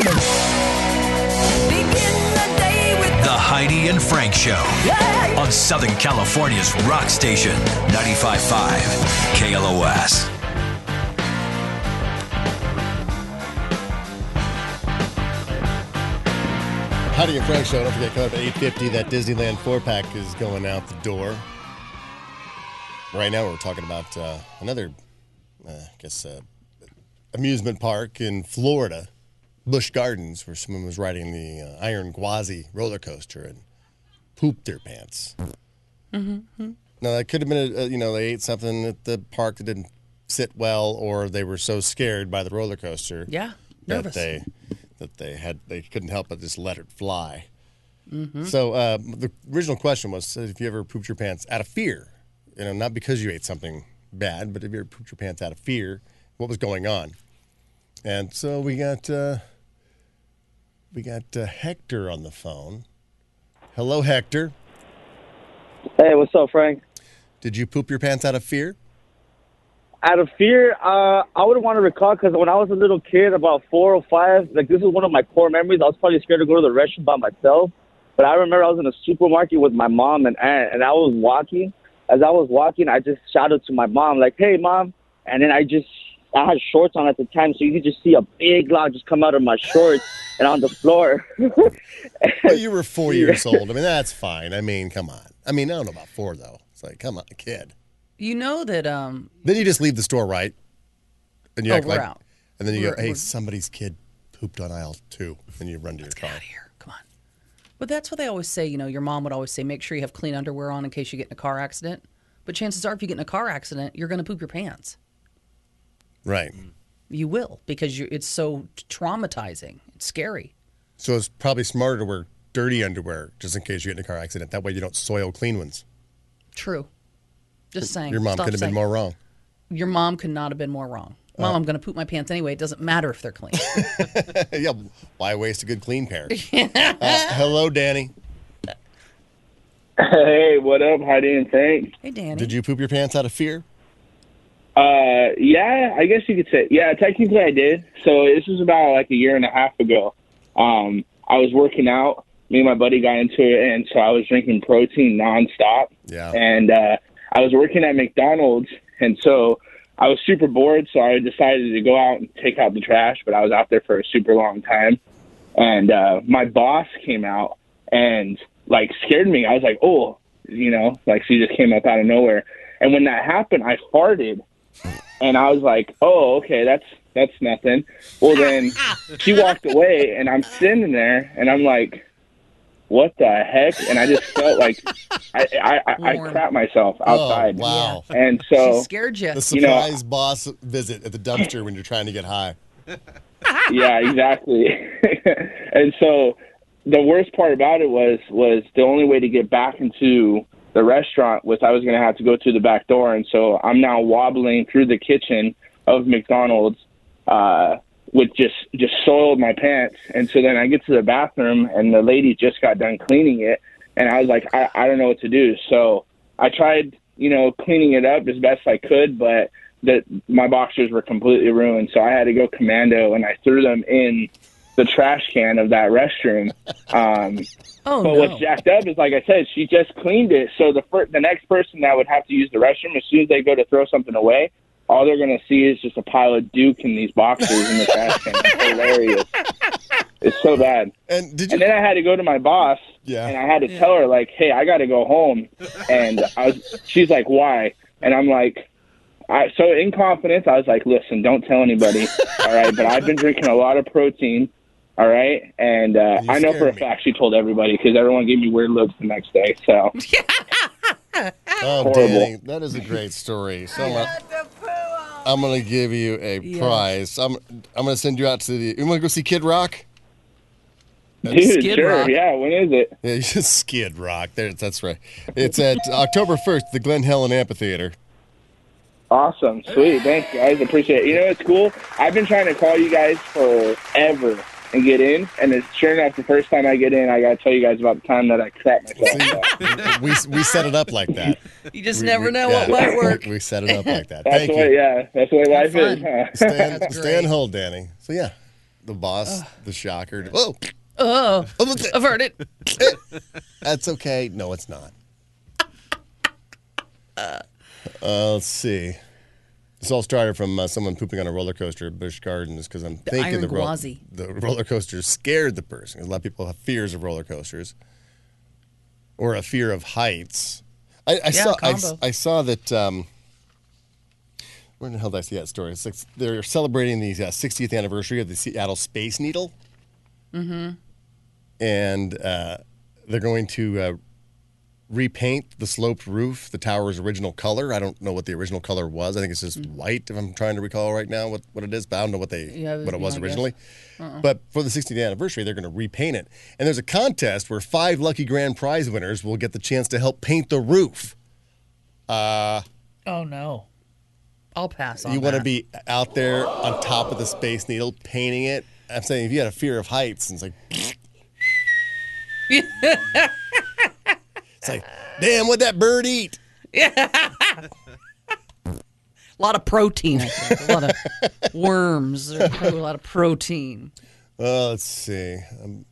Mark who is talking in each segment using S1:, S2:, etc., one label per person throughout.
S1: The Heidi and Frank Show on Southern California's rock station, 95.5 KLOS.
S2: Heidi and Frank show. Don't forget, coming up at 8.50, that Disneyland four-pack is going out the door. Right now, we're talking about uh, another, uh, I guess, uh, amusement park in Florida, Busch Gardens, where someone was riding the uh, Iron Gwazi roller coaster and pooped their pants.
S3: Mm-hmm.
S2: Now, that could have been, a, a, you know, they ate something at the park that didn't sit well, or they were so scared by the roller coaster
S3: Yeah,
S2: that they that they had they couldn't help but just let it fly.
S3: Mhm.
S2: So uh, the original question was if you ever pooped your pants out of fear, you know, not because you ate something bad, but if you ever pooped your pants out of fear, what was going on? And so we got uh, we got uh, Hector on the phone. Hello, Hector.
S4: Hey, what's up, Frank?
S2: Did you poop your pants out of fear?
S4: Out of fear, uh, I wouldn't want to recall because when I was a little kid, about four or five, like this is one of my core memories. I was probably scared to go to the restroom by myself. But I remember I was in a supermarket with my mom and aunt, and I was walking. As I was walking, I just shouted to my mom, like, "Hey, mom!" And then I just I had shorts on at the time, so you could just see a big log just come out of my shorts and on the floor.
S2: Well, you were four years old. I mean, that's fine. I mean, come on. I mean, I don't know about four though. It's like, come on, kid.
S3: You know that um,
S2: Then you just leave the store, right? And you
S3: Oh,
S2: act
S3: we're
S2: like,
S3: out.
S2: and then you
S3: We're-
S2: go, "Hey,
S3: we're-
S2: somebody's kid pooped on aisle two. And you run to your car. Out of here. Come on.
S3: But that's what they always say. You know, your mom would always say, make sure you have clean underwear on in case you get in a car accident. But chances are, if you get in a car accident, you're going to poop your pants.
S2: Right.
S3: You will because you it's so traumatizing. It's scary.
S2: So it's probably smarter to wear dirty underwear just in case you get in a car accident. That way you don't soil clean ones.
S3: True. Just saying.
S2: Your mom
S3: Stop
S2: could have been more wrong.
S3: Your mom could not have been more wrong. Mom,
S2: Uh.
S3: I'm going to poop my pants anyway. It doesn't matter if they're clean.
S2: yeah, why waste a good clean pair? Uh, hello, Danny.
S5: Hey, what up, Heidi and Frank?
S3: Hey, Danny.
S2: Did you poop your pants out of fear?
S5: Uh, yeah, I guess you could say. Yeah, technically I did. So this was about like a year and a half ago. Um, I was working out. Me and my buddy got into it, and so I was drinking protein nonstop.
S2: Yeah.
S5: And uh, I was working at McDonald's, and so I was super bored. So I decided to go out and take out the trash. But I was out there for a super long time, and uh, my boss came out and like scared me. I was like, oh, you know, like she just came up out of nowhere. And when that happened, I farted, and I was like, oh, okay, that's that's nothing. Well, then she walked away, and I'm sitting there, and I'm like, what the heck? And I just felt like I I, I, I
S3: Warm.
S5: crap myself oh, outside.
S2: Oh, wow.
S5: And so
S3: She scared you.
S2: The
S5: You know-
S2: surprise boss visit at the dumpster when you're trying to get high.
S5: yeah, exactly. and so the worst part about it was was the only way to get back into the restaurant was I was going to have to go through the back door, and so I'm now wobbling through the kitchen of McDonald's uh, with just just soiled my pants. And so then I get to the bathroom, and the lady just got done cleaning it, and I was like, I, I don't know what to do. So I tried, you know, cleaning it up as best I could, but that my boxers were completely ruined. So I had to go commando, and I threw them in the trash can of that restroom. Um,
S3: Oh,
S5: but
S3: no.
S5: what's jacked up is, like I said, she just cleaned it. So the fir- the next person that would have to use the restroom, as soon as they go to throw something away, all they're going to see is just a pile of Duke in these boxes in the trash can. It's hilarious. It's so bad.
S2: And did
S5: you? And then I had to go to my boss,
S2: Yeah.
S5: and I had to tell her like, "Hey, I got to go home." And I was, she's like, "Why?" And I'm like, I, so in confidence, I was like, "Listen, don't tell anybody, all right? But I've been drinking a lot of protein, all right? And uh, I know for a fact she told everybody because everyone gave me weird looks the next day. So
S2: Oh,
S5: Horrible.
S2: Danny, that is a great story. So I'm gonna, I'm gonna give you a
S5: Yes.
S2: prize. I'm I'm gonna send you out to the. You want to go see Kid Rock?
S5: Dude, sure, yeah. When is it?
S2: Yeah, you just Skid Rock. There, that's right. It's at October first, the Glen Helen Amphitheater.
S5: Awesome, sweet, thanks guys, appreciate it. You know what's cool? I've been trying to call you guys forever and get in, and it's sure enough the first time I get in, I gotta tell you guys about the time that I crap myself.
S2: we we set it up like that.
S3: You just
S2: We-
S3: never
S2: we-
S3: know
S2: yeah,
S3: what might work.
S2: We set it up like that.
S5: That's
S2: Thank
S5: the
S2: you.
S5: way, yeah, that's the way life is.
S3: fun.
S5: Huh?
S2: Stay, stay on hold, Danny. So yeah, the boss, the shocker. Oh,
S3: Oh,
S2: oh, look at-
S3: averted.
S2: that's okay. No, it's not. Uh, let's see. This all started from uh, someone pooping on a roller coaster at Busch Gardens because I'm thinking
S3: Iron
S2: the, ro-
S3: Gwazi.
S2: the roller coaster scared the person. 'Cause A lot of people have fears of roller coasters or a fear of heights. I, I saw I,
S3: combo.
S2: I saw that. Um, where in the hell did I see that story? It's like they're celebrating the uh, 60th anniversary of the Seattle Space Needle. Mm-hmm. And uh, they're going to uh, repaint the sloped roof the tower's original color. I don't know what the original color was. I think it's just white, if I'm trying to recall right now what, what it is, but I don't know what they
S3: Yeah,
S2: what it was
S3: I guess.
S2: originally. But for the 60th anniversary, they're going to repaint it. And there's a contest where five lucky grand prize winners will get the chance to help paint the roof.
S3: Uh, oh no. I'll pass on
S2: you want to be out there on top of the Space Needle painting it. I'm saying if you had a fear of heights, and it's like, it's like, damn, what that bird eat? Yeah.
S3: a lot of protein. I think. A lot of worms. There's probably a lot of protein.
S2: Uh, let's see. Um,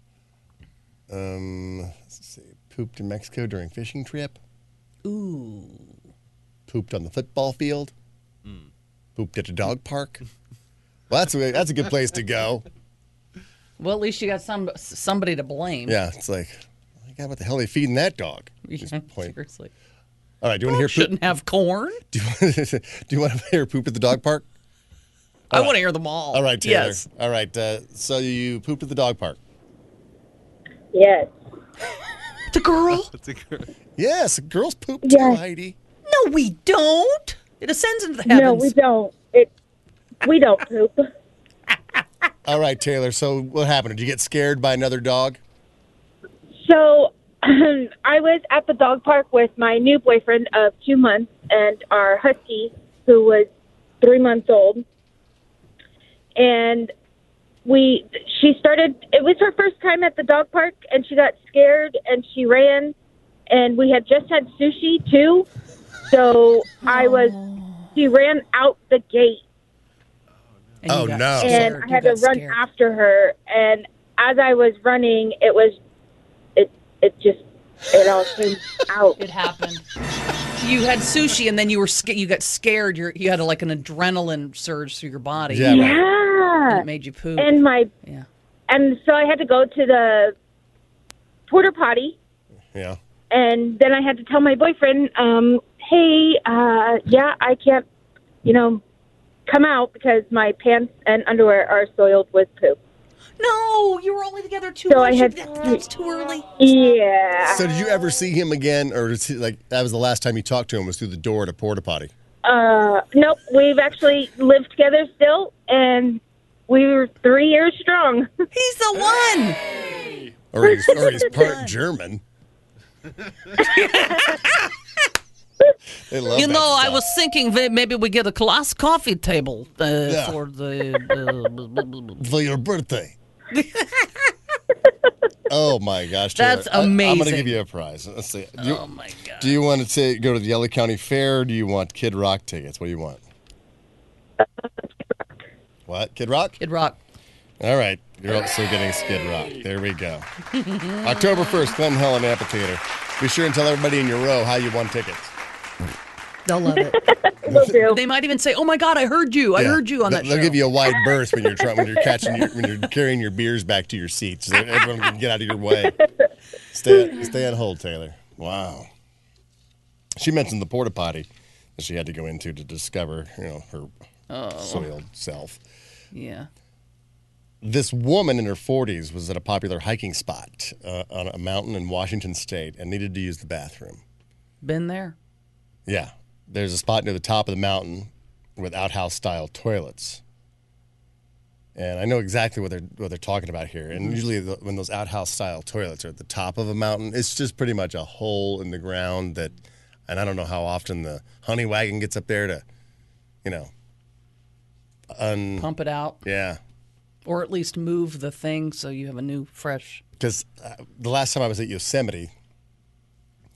S2: um, let's see. Pooped in Mexico during fishing trip.
S3: Ooh.
S2: Pooped on the football field. Pooped at a dog park. Well, that's a, that's a good place to go.
S3: Well, at least you got some somebody to blame.
S2: Yeah, it's like, my God, what the hell are they feeding that dog?
S3: Yeah,
S2: point.
S3: seriously.
S2: All right, do you want to hear poop?
S3: Shouldn't have corn.
S2: Do you, want, do you want to hear poop at the dog park?
S3: I want to hear them all.
S2: All right, Taylor.
S3: Yes.
S2: All right, uh, so you pooped at the dog park.
S6: Yes.
S3: The girl?
S7: That's a good.
S2: Yes, girls poop too,
S6: Yes.
S2: Heidi.
S3: No, we don't. It ascends into the heavens.
S6: No, we don't. It. We don't poop.
S2: All right, Taylor. So what happened? Did you get scared by another dog?
S6: So I was at the dog park with my new boyfriend of two months and our husky, who was three months old. And we, she started. It was her first time at the dog park, and she got scared and she ran. And we had just had sushi too, so I was. She ran out the gate
S3: And you
S2: Oh,
S3: got
S2: no.
S3: scared.
S6: and I
S3: You
S6: had to
S3: got
S6: run
S3: scared.
S6: after her. And as I was running, it was, it, it just, it all came out.
S3: It happened. You had sushi, and then you were sca- you got scared. You you had a, like an adrenaline surge through your body.
S2: Yeah, right.
S3: And it made you poop.
S6: and my,
S3: yeah.
S6: and so I had to go to the porta potty,
S2: Yeah.
S6: and then I had to tell my boyfriend, um, "Hey, uh, yeah, I can't, you know, come out because my pants and underwear are soiled with poop."
S3: No, you were only together two
S6: So I had-
S3: That- That's too early.
S6: Yeah.
S2: So did you ever see him again, or is he, like that was the last time you talked to him was through the door at a porta potty?
S6: Uh, nope. We've actually lived together still, and we were three years strong.
S3: He's the one.
S2: Or he's, or he's part German. they love
S3: You
S2: that
S3: know, I was thinking that maybe we get a glass coffee table uh,
S2: Yeah.
S3: for the. Uh,
S2: for your birthday. oh my gosh, Taylor.
S3: That's
S2: I- I'm going to give you a prize. Let's see. Do you,
S3: oh my god!
S2: do you want to say, go to the LA County Fair? Or do you want Kid Rock tickets? What do you want? What? Kid Rock?
S3: Kid Rock.
S2: All right. You're also getting Skid Rock. There we go. October 1st, Clinton Helen Amphitheater. Be sure and tell everybody in your row how you won tickets.
S3: They'll love it.
S6: Will
S3: they might even say, "Oh my God, I heard you! I
S2: Yeah.
S3: heard you on
S2: They'll-
S3: that
S2: They'll
S3: show."
S2: give you a wide berth when you're trying when you're catching your, when you're carrying your beers back to your seats. So everyone can get out of your way. Stay stay on hold, Taylor. Wow. She mentioned the porta potty that she had to go into to discover, you know, her
S3: Oh.
S2: soiled self.
S3: yeah.
S2: This woman in her 40s was at a popular hiking spot uh, on a mountain in Washington State and needed to use the bathroom.
S3: Been there.
S2: Yeah. There's a spot near the top of the mountain with outhouse style toilets. And I know exactly what they're what they're talking about here. And usually the, when those outhouse style toilets are at the top of a mountain, it's just pretty much a hole in the ground that and I don't know how often the honey wagon gets up there to you know un
S3: Pump it out,
S2: yeah.
S3: or at least move the thing so you have a new, fresh.
S2: Because uh, the last time I was at Yosemite,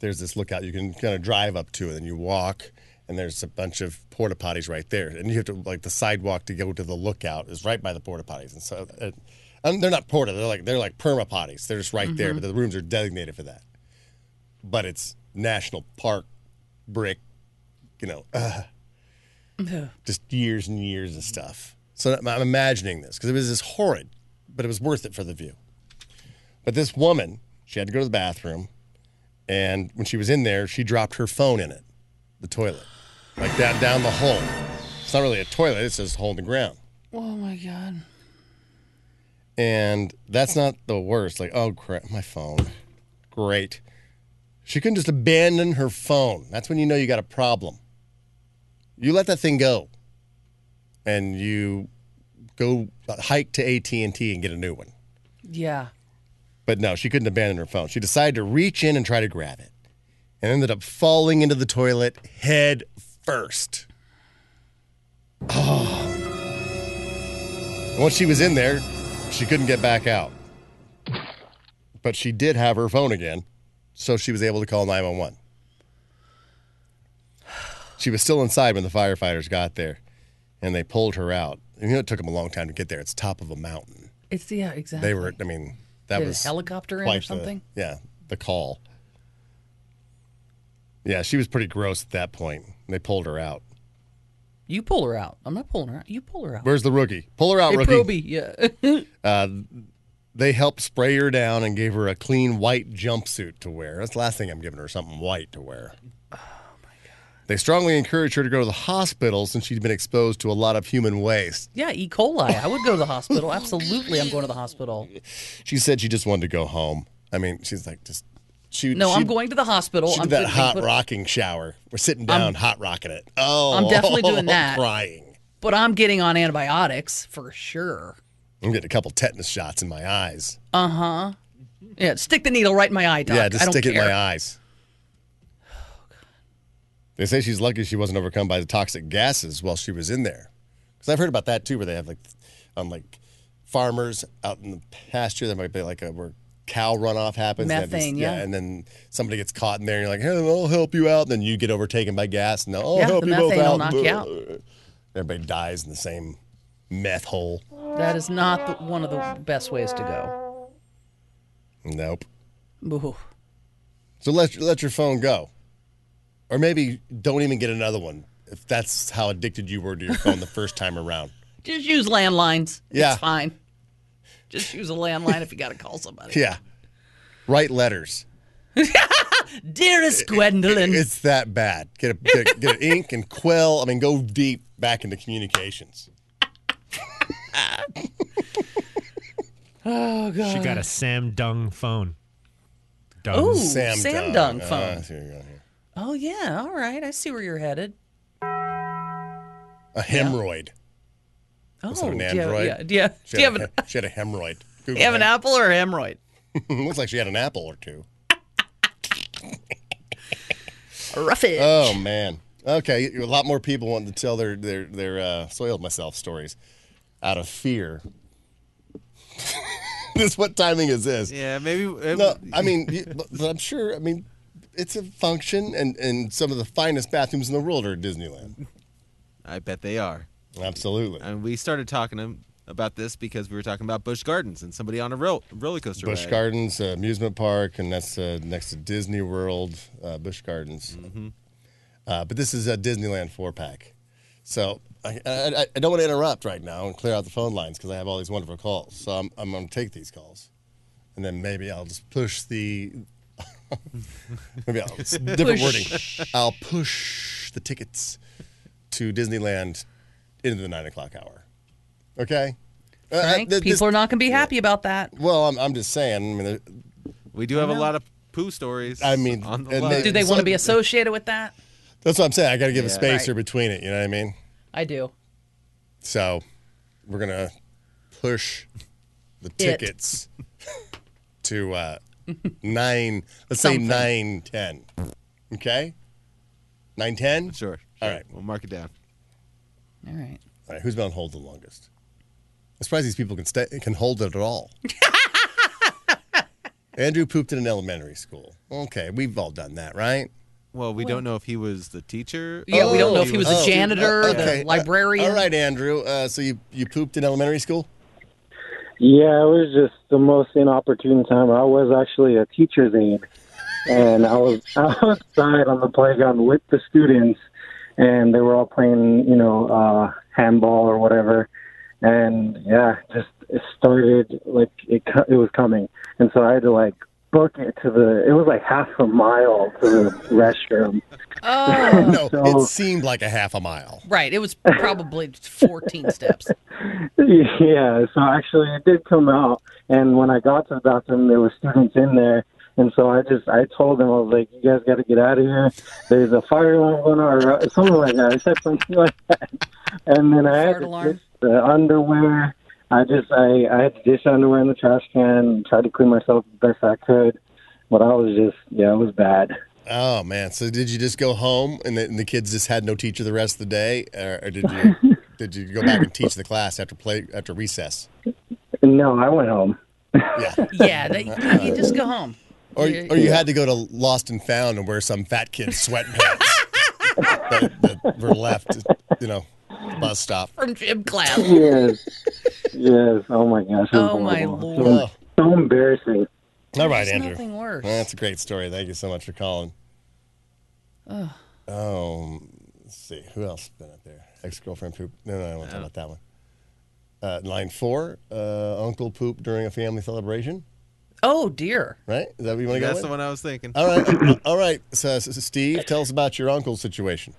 S2: there's this lookout you can kind of drive up to, and then you walk, and and there's a bunch of porta potties right there, and you have to like the sidewalk to go to the lookout is right by the porta potties, and so uh, and they're not porta, they're like they're like perma potties. They're just right there, but the rooms are designated for that. But it's national park brick, you know, uh, just years and years of stuff. So I'm I'm imagining this because it was this horrid, but it was worth it for the view. But this woman, she had to go to the bathroom, and when she was in there, she dropped her phone in it, the toilet, like that down the hole. It's not really a toilet; it's just a hole in the ground.
S3: Oh my god.
S2: And that's not the worst. Like, oh crap, my phone. Great. She couldn't just abandon her phone. That's when you know you got a problem. You let that thing go, and you go hike to AT and T and get a new one.
S3: Yeah.
S2: But no, she couldn't abandon her phone. She decided to reach in and try to grab it, and ended up falling into the toilet head first. Oh. Once she was in there, she couldn't get back out. But she did have her phone again, so she was able to call 911. She was still inside when the firefighters got there, and they pulled her out. And you know, it took them a long time to get there. It's top of a mountain.
S3: It's yeah, exactly.
S2: They were, I mean, that
S3: a
S2: was
S3: helicopter in or
S2: quite the-
S3: something?
S2: yeah, the call. Yeah, she was pretty gross at that point. They pulled her out.
S3: You pull her out. I'm not pulling her out. You pull her out.
S2: Where's the rookie? Pull her out,
S3: Hey,
S2: rookie.
S3: Yeah.
S2: Uh, they helped spray her down and gave her a clean white jumpsuit to wear. That's the last thing I'm giving her, something white to wear. They strongly encouraged her to go to the hospital since she'd been exposed to a lot of human waste.
S3: yeah, E. coli. I would go to the hospital. Absolutely, I'm going to the hospital.
S2: She said she just wanted to go home. I mean, she's like, just. She,
S3: No,
S2: she,
S3: I'm going to the hospital.
S2: She
S3: I'm
S2: did that hot rocking shower. We're sitting down, hot rocking it. Oh,
S3: I'm definitely doing that.
S2: crying.
S3: But I'm getting on antibiotics for sure.
S2: I'm getting a couple tetanus shots in my eyes. Uh huh.
S3: Yeah, stick the needle right in my eye, doc.
S2: Yeah, just
S3: I don't
S2: stick it in
S3: care.
S2: my eyes. They say she's lucky she wasn't overcome by the toxic gases while she was in there. Because I've heard about that too, where they have like, um, like farmers out in the pasture. There might be like a where cow runoff happens. They have this-
S3: Methane, yeah.
S2: and then somebody gets caught in there. and You're like, hey, I'll help you out. And then you get overtaken by gas, and they'll
S3: Yeah,
S2: help
S3: the
S2: you both
S3: methane
S2: out.
S3: knock you out.
S2: Everybody dies in the same meth hole.
S3: That is not the, one of the best ways to go.
S2: Nope.
S3: Ooh.
S2: So let let your phone go, or maybe don't even get another one if that's how addicted you were to your phone the first time around.
S3: Just use landlines.
S2: Yeah.
S3: It's fine. Just use a landline if you got to call somebody.
S2: Yeah, write letters.
S3: Dearest Gwendolyn.
S2: It's that bad. Get a get, get an ink and quill. I mean, go deep back into communications. Oh god.
S7: She got a Sam Dung phone. Dung.
S3: Ooh,
S2: Sam,
S3: Sam
S2: Dung.
S3: Dung phone.
S2: Ah, here you go. Here.
S3: Oh, yeah. All right. I see where you're headed.
S2: A hemorrhoid.
S3: Oh,
S2: that an
S3: do
S2: Android?
S3: yeah. Do you,
S2: She
S3: do
S2: had,
S3: have,
S2: a,
S3: an,
S2: she had a hemorrhoid.
S3: do you have an apple or a hemorrhoid?
S2: Looks like she had an apple or two.
S3: Rough it.
S2: Oh man. Okay, a lot more people want to tell their their their uh, soiled myself stories out of fear. this what timing is this?
S8: Yeah, maybe. uh,
S2: No, I mean, y- but but I'm sure. I mean, it's a function, and and some of the finest bathrooms in the world are at Disneyland.
S8: I bet they are.
S2: Absolutely.
S8: And we started talking about this because we were talking about Busch Gardens and somebody on a ro- roller coaster
S2: Busch
S8: ride.
S2: Gardens uh, amusement park, and that's uh, next to Disney World. Uh, Busch Gardens.
S8: Mm-hmm.
S2: Uh, but this is a Disneyland four pack. So I, I, I don't want to interrupt right now and clear out the phone lines because I have all these wonderful calls. So I'm, I'm going to take these calls, and then maybe I'll just push the. maybe I'll it's different wording. I'll push the tickets to Disneyland into the nine o'clock hour. Okay. Uh, uh, th-
S3: people
S2: this-
S3: are not going to be happy about that.
S2: Well, I'm, I'm just saying. I mean,
S8: We do have a lot of poo stories.
S2: I mean,
S8: on the
S2: they-
S3: Do they
S2: So-
S3: want to be associated with that?
S2: That's what I'm saying. I got to give a spacer
S3: Right.
S2: between it. You know what I mean?
S3: I do.
S2: So we're gonna push the tickets to uh, nine. Let's say nine ten. Okay. Nine ten.
S8: Sure.
S2: All
S8: sure.
S2: right.
S8: We'll mark it down.
S3: All right.
S2: All right. Who's been on hold the longest? I'm surprised these people can stay can hold it at all. Andrew pooped in an elementary school. Okay, we've all done that, right?
S8: Well, we don't know if he was the teacher.
S3: Yeah, we don't know if he was the
S2: Oh,
S3: janitor,
S2: uh,
S3: the
S2: okay.
S3: librarian.
S2: All right, Andrew. Uh, so you you pooped in elementary school?
S9: Yeah, it was just the most inopportune time. I was actually a teacher's aide, and I was outside on the playground with the students, and they were all playing, you know, uh, handball or whatever. And yeah, just it started like it it was coming, and so I had to like book it to the. It was like half a mile to the restroom.
S3: Oh,
S2: No,
S9: So-
S2: it seemed like a half a mile.
S3: right. It was probably 14 steps.
S9: Yeah, so actually it did come out, and when I got to the bathroom, there were students in there, and so I just I told them I was like, "You guys got to get out of here. There's a fire alarm going on, or something like that." I said something like that, and then I had to
S3: alarm.
S9: the underwear. I just I I had to dish underwear in the trash can, and tried to clean myself the best I could, but I was just yeah, it was bad.
S2: Oh man! So did you just go home and the, and the kids just had no teacher the rest of the day, or, or did you did you go back and teach the class after play after recess?
S9: No, I went home.
S2: Yeah.
S3: Yeah, they, you uh-uh. just go home.
S2: Or, or you had to go to Lost and Found and wear some fat kid's sweatpants that, that were left, you know, bus stop.
S3: From gym class.
S9: Yes, yes. Oh my gosh.
S3: Oh, my. Lord.
S2: Oh.
S9: So, so embarrassing.
S2: All right,
S3: There's
S2: Andrew.
S3: nothing worse.
S2: That's a great story. Thank you so much for calling. Oh, let's see. Who else has been up there? Ex girlfriend poop. No, no, I don't want to talk about that one. Uh, line four, uh, uncle poop during a family celebration,
S3: Oh, dear.
S2: right? Is that what you want to go
S8: That's
S2: with?
S8: the one I was thinking.
S2: All right. all right. So, so, Steve, tell us about your uncle's situation.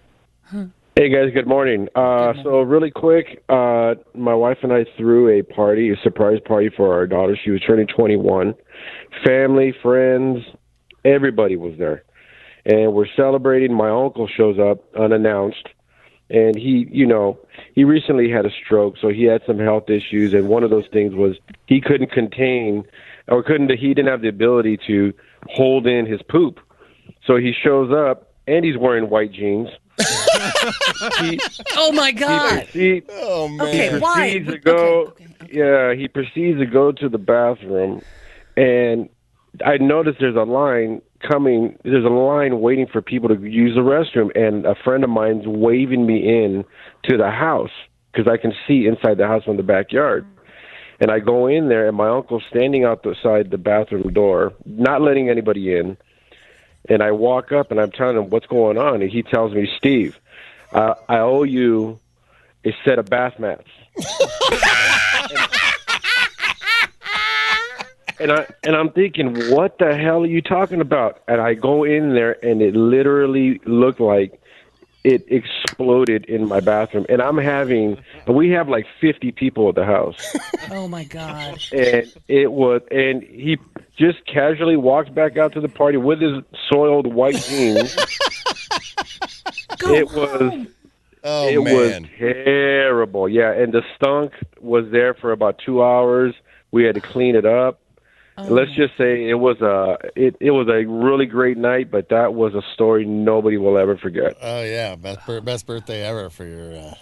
S10: Hey guys, good morning. Uh, so really quick, uh, my wife and I threw a party, a surprise party for our daughter. She was turning 21. Family, friends, everybody was there, and we're celebrating. My uncle shows up unannounced, and he, you know, he recently had a stroke, so he had some health issues, and one of those things was he couldn't contain, or couldn't, he didn't have the ability to hold in his poop. So he shows up, and he's wearing white jeans. he,
S3: Oh, my
S10: he
S3: God.
S10: proceeds,
S2: Oh, man.
S3: Okay, why?
S10: proceeds to
S3: Okay,
S10: go.
S3: okay, okay.
S10: Yeah, he proceeds to go to the bathroom, and I noticed there's a line coming. There's a line waiting for people to use the restroom, and a friend of mine's waving me in to the house because I can see inside the house from the backyard. And I go in there, and my uncle's standing outside the bathroom door, not letting anybody in. And I walk up, and I'm telling him what's going on, and he tells me, "Steve, uh, I owe you a set of bath mats." and I and I'm thinking, what the hell are you talking about? And I go in there, and it literally looked like it exploded in my bathroom. And I'm having, we have like 50 people at the house,
S3: Oh, my God.
S10: and it was, and he just casually walks back out to the party with his soiled white jeans.
S3: Go
S10: it was.
S2: Oh,
S10: it
S2: man.
S10: was terrible. Yeah, and the stunk was there for about two hours. We had to clean it up.
S3: Oh,
S10: Let's just say it was a it, it was a really great night, but that was a story nobody will ever forget.
S2: Oh, yeah. Best, best birthday ever for your uh,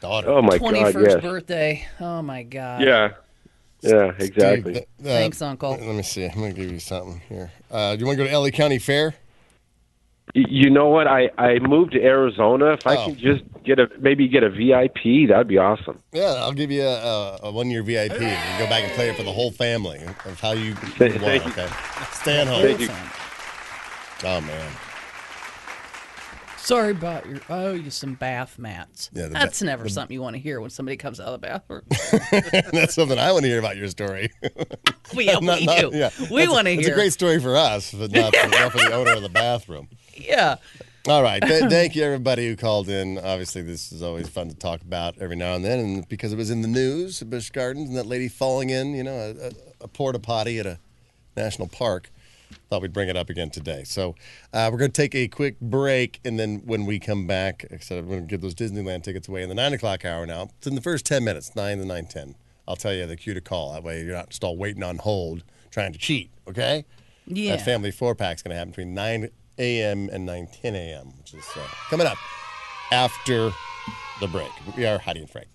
S2: daughter.
S10: Oh my
S3: 21st
S10: god, yes.
S3: birthday. Oh, my God.
S10: Yeah. Yeah, exactly.
S2: Steve, uh,
S3: Thanks, Uncle.
S2: Let me see. I'm going to give you something here. Uh, do you want to go to LA County Fair?
S10: Y- You know what? I I moved to Arizona. If I
S2: Oh.
S10: can just get a maybe get a VIP, that'd be awesome.
S2: Yeah, I'll give you a, a, a one year VIP. You can go back and play it for the whole family of how you,
S10: Thank-
S2: you
S10: thank
S2: want,
S10: you.
S2: okay? Stay at home.
S10: Thank you.
S2: Oh, man.
S3: Sorry about your. Oh, you some bath mats.
S2: Yeah, the ba-
S3: That's never
S2: the-
S3: something you want to hear when somebody comes out of the bathroom.
S2: That's something I want to hear about your story.
S3: we
S2: Not-
S3: we
S2: not-
S3: do.
S2: yeah.
S3: We want to hear.
S2: It's a great story for us, but not for, not for the owner of the bathroom.
S3: yeah.
S2: All right. Th- thank you, everybody who called in. Obviously, this is always fun to talk about every now and then. And because it was in the news, Busch Gardens, and that lady falling in, you know, a, a, a porta potty at a national park, thought we'd bring it up again today. So uh, we're going to take a quick break. And then when we come back, like I said, we're going to give those Disneyland tickets away in the 9 o'clock hour now. It's in the first 10 minutes, 9 to 9.10. I'll tell you the cue to call. That way you're not just all waiting on hold trying to cheat, okay?
S3: Yeah.
S2: That family four pack is going to happen between 9 a.m. and nine ten a.m., which is uh, coming up after the break. We are Heidi and Frank.